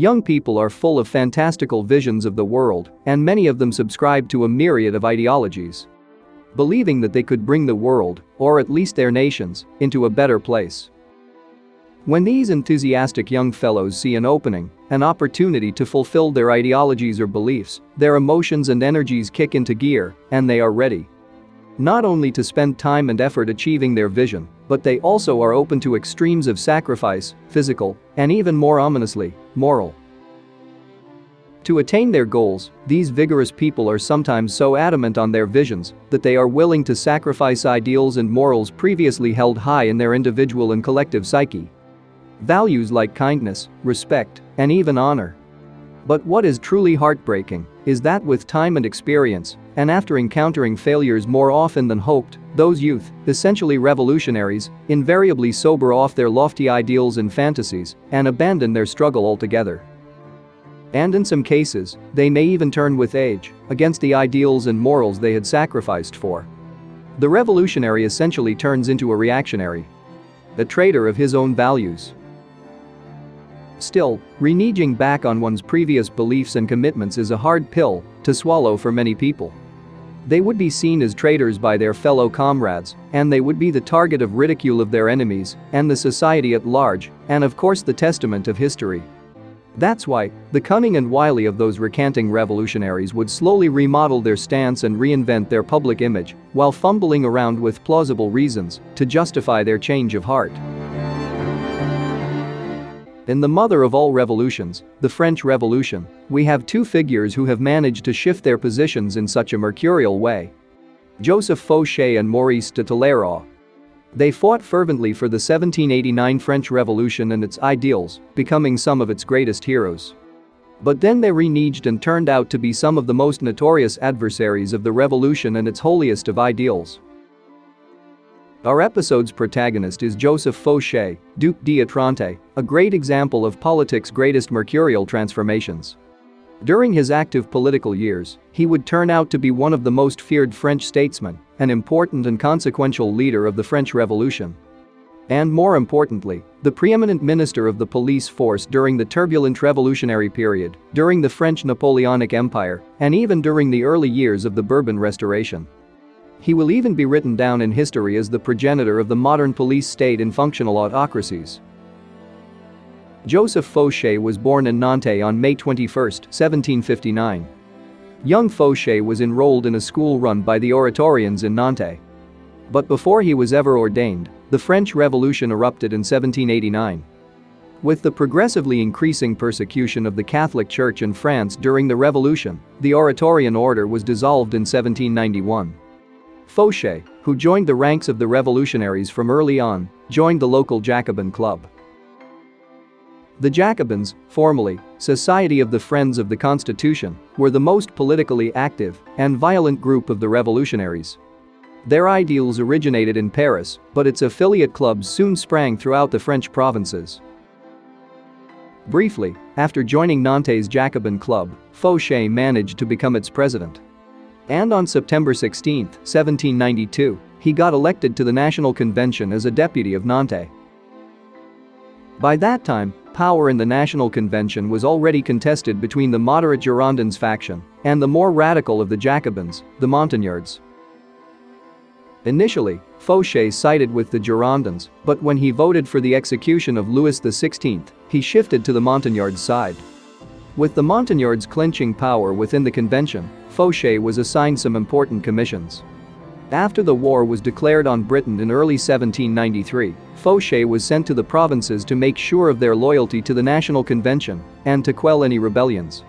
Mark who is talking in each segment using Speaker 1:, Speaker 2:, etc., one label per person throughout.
Speaker 1: Young people are full of fantastical visions of the world, and many of them subscribe to a myriad of ideologies. Believing that they could bring the world, or at least their nations, into a better place. When these enthusiastic young fellows see an opening, an opportunity to fulfill their ideologies or beliefs, their emotions and energies kick into gear, and they are ready. Not only to spend time and effort achieving their vision, but they also are open to extremes of sacrifice, physical, and even more ominously, moral. To attain their goals, these vigorous people are sometimes so adamant on their visions that they are willing to sacrifice ideals and morals previously held high in their individual and collective psyche. Values like kindness, respect, and even honor. But what is truly heartbreaking is that with time and experience, and after encountering failures more often than hoped, those youth, essentially revolutionaries, invariably sober off their lofty ideals and fantasies and abandon their struggle altogether. And in some cases, they may even turn with age against the ideals and morals they had sacrificed for. The revolutionary essentially turns into a reactionary. A traitor of his own values. Still, reneging back on one's previous beliefs and commitments is a hard pill to swallow for many people. They would be seen as traitors by their fellow comrades, and they would be the target of ridicule of their enemies and the society at large, and of course the testament of history. That's why, the cunning and wily of those recanting revolutionaries would slowly remodel their stance and reinvent their public image, while fumbling around with plausible reasons to justify their change of heart. In the mother of all revolutions, the French Revolution, we have two figures who have managed to shift their positions in such a mercurial way. Joseph Fouché and Maurice de Talleyrand. They fought fervently for the 1789 French Revolution and its ideals, becoming some of its greatest heroes. But then they reneged and turned out to be some of the most notorious adversaries of the revolution and its holiest of ideals. Our episode's protagonist is Joseph Fouché, Duc d'Otrante, a great example of politics' greatest mercurial transformations. During his active political years, he would turn out to be one of the most feared French statesmen, an important and consequential leader of the French Revolution. And more importantly, the preeminent minister of the police force during the turbulent revolutionary period, during the French Napoleonic Empire, and even during the early years of the Bourbon Restoration. He will even be written down in history as the progenitor of the modern police state in functional autocracies. Joseph Fouché was born in Nantes on May 21, 1759. Young Fouché was enrolled in a school run by the Oratorians in Nantes. But before he was ever ordained, the French Revolution erupted in 1789. With the progressively increasing persecution of the Catholic Church in France during the Revolution, the Oratorian order was dissolved in 1791. Fouché, who joined the ranks of the revolutionaries from early on, joined the local Jacobin club. The Jacobins, formally, Society of the Friends of the Constitution, were the most politically active and violent group of the revolutionaries. Their ideals originated in Paris, but its affiliate clubs soon sprang throughout the French provinces. Briefly, after joining Nantes' Jacobin club, Fouché managed to become its president. And on September 16, 1792, he got elected to the National Convention as a deputy of Nantes. By that time, power in the National Convention was already contested between the moderate Girondins faction and the more radical of the Jacobins, the Montagnards. Initially, Fouché sided with the Girondins, but when he voted for the execution of Louis XVI, he shifted to the Montagnards' side. With the Montagnards clinching power within the convention, Fouché was assigned some important commissions. After the war was declared on Britain in early 1793, Fouché was sent to the provinces to make sure of their loyalty to the National Convention and to quell any rebellions.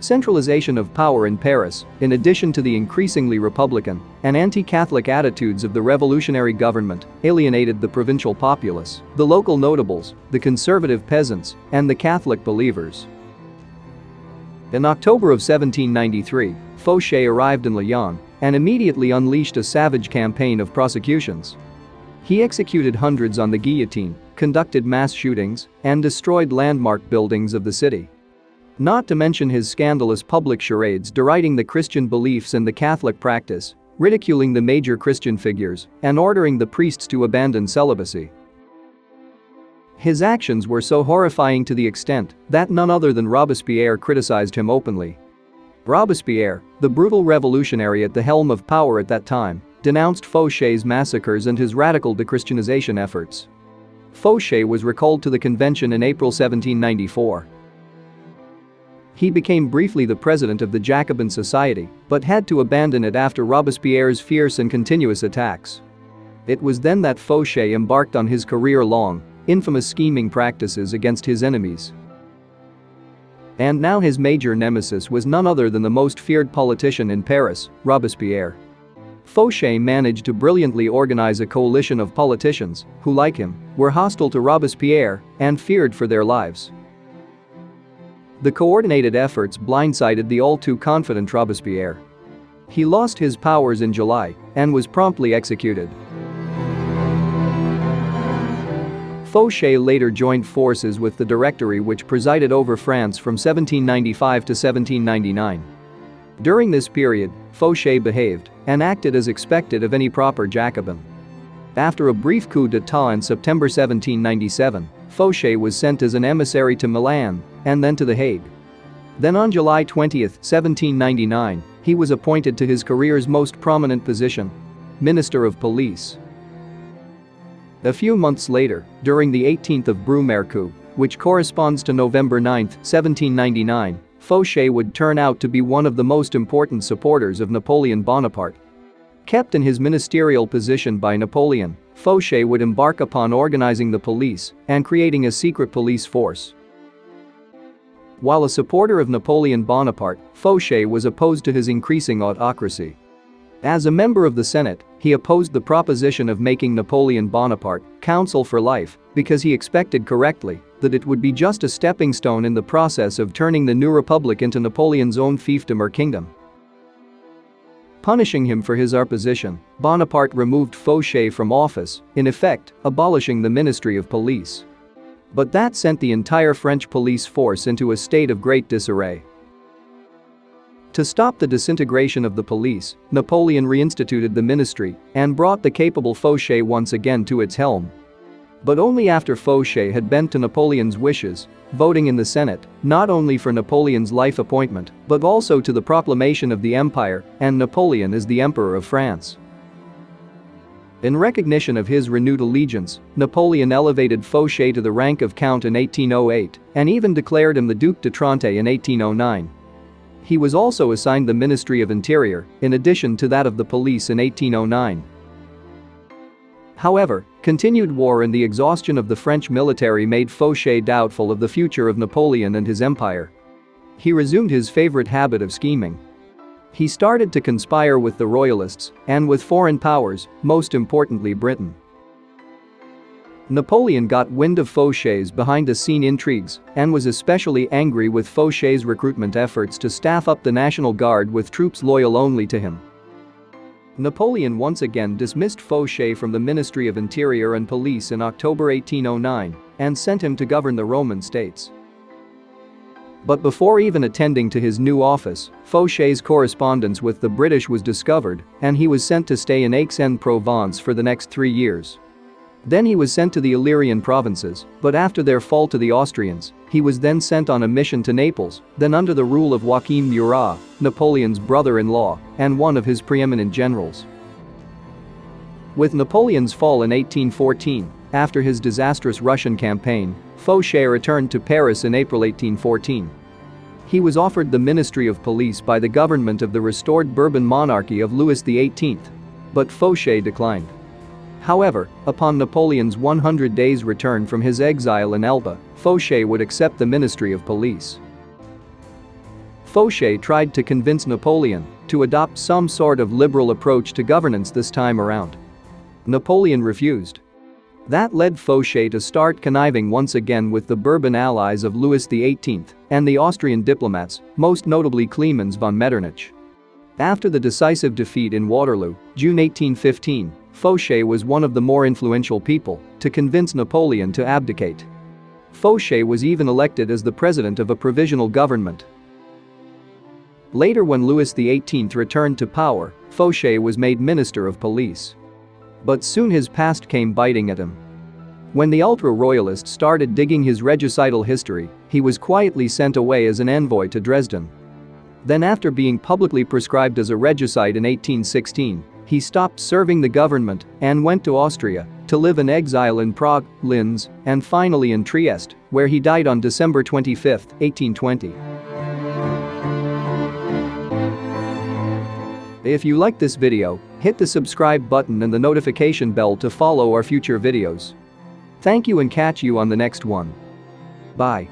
Speaker 1: Centralization of power in Paris, in addition to the increasingly Republican and anti-Catholic attitudes of the revolutionary government, alienated the provincial populace, the local notables, the conservative peasants, and the Catholic believers. In October of 1793, Fouché arrived in Lyon and immediately unleashed a savage campaign of prosecutions. He executed hundreds on the guillotine, conducted mass shootings, and destroyed landmark buildings of the city. Not to mention his scandalous public charades deriding the Christian beliefs and the Catholic practice, ridiculing the major Christian figures, and ordering the priests to abandon celibacy. His actions were so horrifying to the extent that none other than Robespierre criticized him openly. Robespierre, the brutal revolutionary at the helm of power at that time, denounced Fouché's massacres and his radical dechristianization efforts. Fouché was recalled to the convention in April 1794. He became briefly the president of the Jacobin Society, but had to abandon it after Robespierre's fierce and continuous attacks. It was then that Fouché embarked on his career-long, infamous scheming practices against his enemies. And now his major nemesis was none other than the most feared politician in Paris, Robespierre. Fouché managed to brilliantly organize a coalition of politicians who, like him, were hostile to Robespierre and feared for their lives. The coordinated efforts blindsided the all-too-confident Robespierre. He lost his powers in July and was promptly executed. Fouché later joined forces with the Directory which presided over France from 1795 to 1799. During this period, Fouché behaved and acted as expected of any proper Jacobin. After a brief coup d'etat in September 1797, Fouché was sent as an emissary to Milan and then to The Hague. Then on July 20, 1799, he was appointed to his career's most prominent position, Minister of Police. A few months later, during the 18th of Brumaire coup, which corresponds to November 9, 1799, Fouché would turn out to be one of the most important supporters of Napoleon Bonaparte. Kept in his ministerial position by Napoleon, Fouché would embark upon organizing the police and creating a secret police force. While a supporter of Napoleon Bonaparte, Fouché was opposed to his increasing autocracy. As a member of the Senate, he opposed the proposition of making Napoleon Bonaparte consul for life because he expected correctly that it would be just a stepping stone in the process of turning the new republic into Napoleon's own fiefdom or kingdom. Punishing him for his opposition, Bonaparte removed Fouché from office, in effect, abolishing the Ministry of Police. But that sent the entire French police force into a state of great disarray. To stop the disintegration of the police, Napoleon reinstituted the ministry and brought the capable Fouché once again to its helm. But only after Fouché had bent to Napoleon's wishes, voting in the Senate, not only for Napoleon's life appointment, but also to the proclamation of the empire and Napoleon as the Emperor of France. In recognition of his renewed allegiance, Napoleon elevated Fouché to the rank of Count in 1808 and even declared him the Duc d'Otrante in 1809. He was also assigned the Ministry of Interior, in addition to that of the police in 1809. However, continued war and the exhaustion of the French military made Fouché doubtful of the future of Napoleon and his empire. He resumed his favorite habit of scheming. He started to conspire with the royalists and with foreign powers, most importantly Britain. Napoleon got wind of Fouché's behind-the-scene intrigues and was especially angry with Fouché's recruitment efforts to staff up the National Guard with troops loyal only to him. Napoleon once again dismissed Fouché from the Ministry of Interior and Police in October 1809 and sent him to govern the Roman states. But before even attending to his new office, Fouché's correspondence with the British was discovered and he was sent to stay in Aix-en-Provence for the next three years. Then he was sent to the Illyrian provinces, but after their fall to the Austrians, he was then sent on a mission to Naples, then under the rule of Joachim Murat, Napoleon's brother-in-law, and one of his preeminent generals. With Napoleon's fall in 1814, after his disastrous Russian campaign, Fouché returned to Paris in April 1814. He was offered the Ministry of Police by the government of the restored Bourbon monarchy of Louis XVIII. But Fouché declined. However, upon Napoleon's 100 days return from his exile in Elba, Fouché would accept the Ministry of Police. Fouché tried to convince Napoleon to adopt some sort of liberal approach to governance this time around. Napoleon refused. That led Fouché to start conniving once again with the Bourbon allies of Louis XVIII and the Austrian diplomats, most notably Clemens von Metternich. After the decisive defeat in Waterloo, June 1815, Fouché was one of the more influential people to convince Napoleon to abdicate. Fouché was even elected as the president of a provisional government. Later when Louis XVIII returned to power, Fouché was made minister of police. But soon his past came biting at him. When the ultra-royalist started digging his regicidal history, he was quietly sent away as an envoy to Dresden. Then after being publicly prescribed as a regicide in 1816, he stopped serving the government and went to Austria to live in exile in Prague, Linz, and finally in Trieste, where he died on December 25, 1820. If you like this video, hit the subscribe button and the notification bell to follow our future videos. Thank you and catch you on the next one. Bye.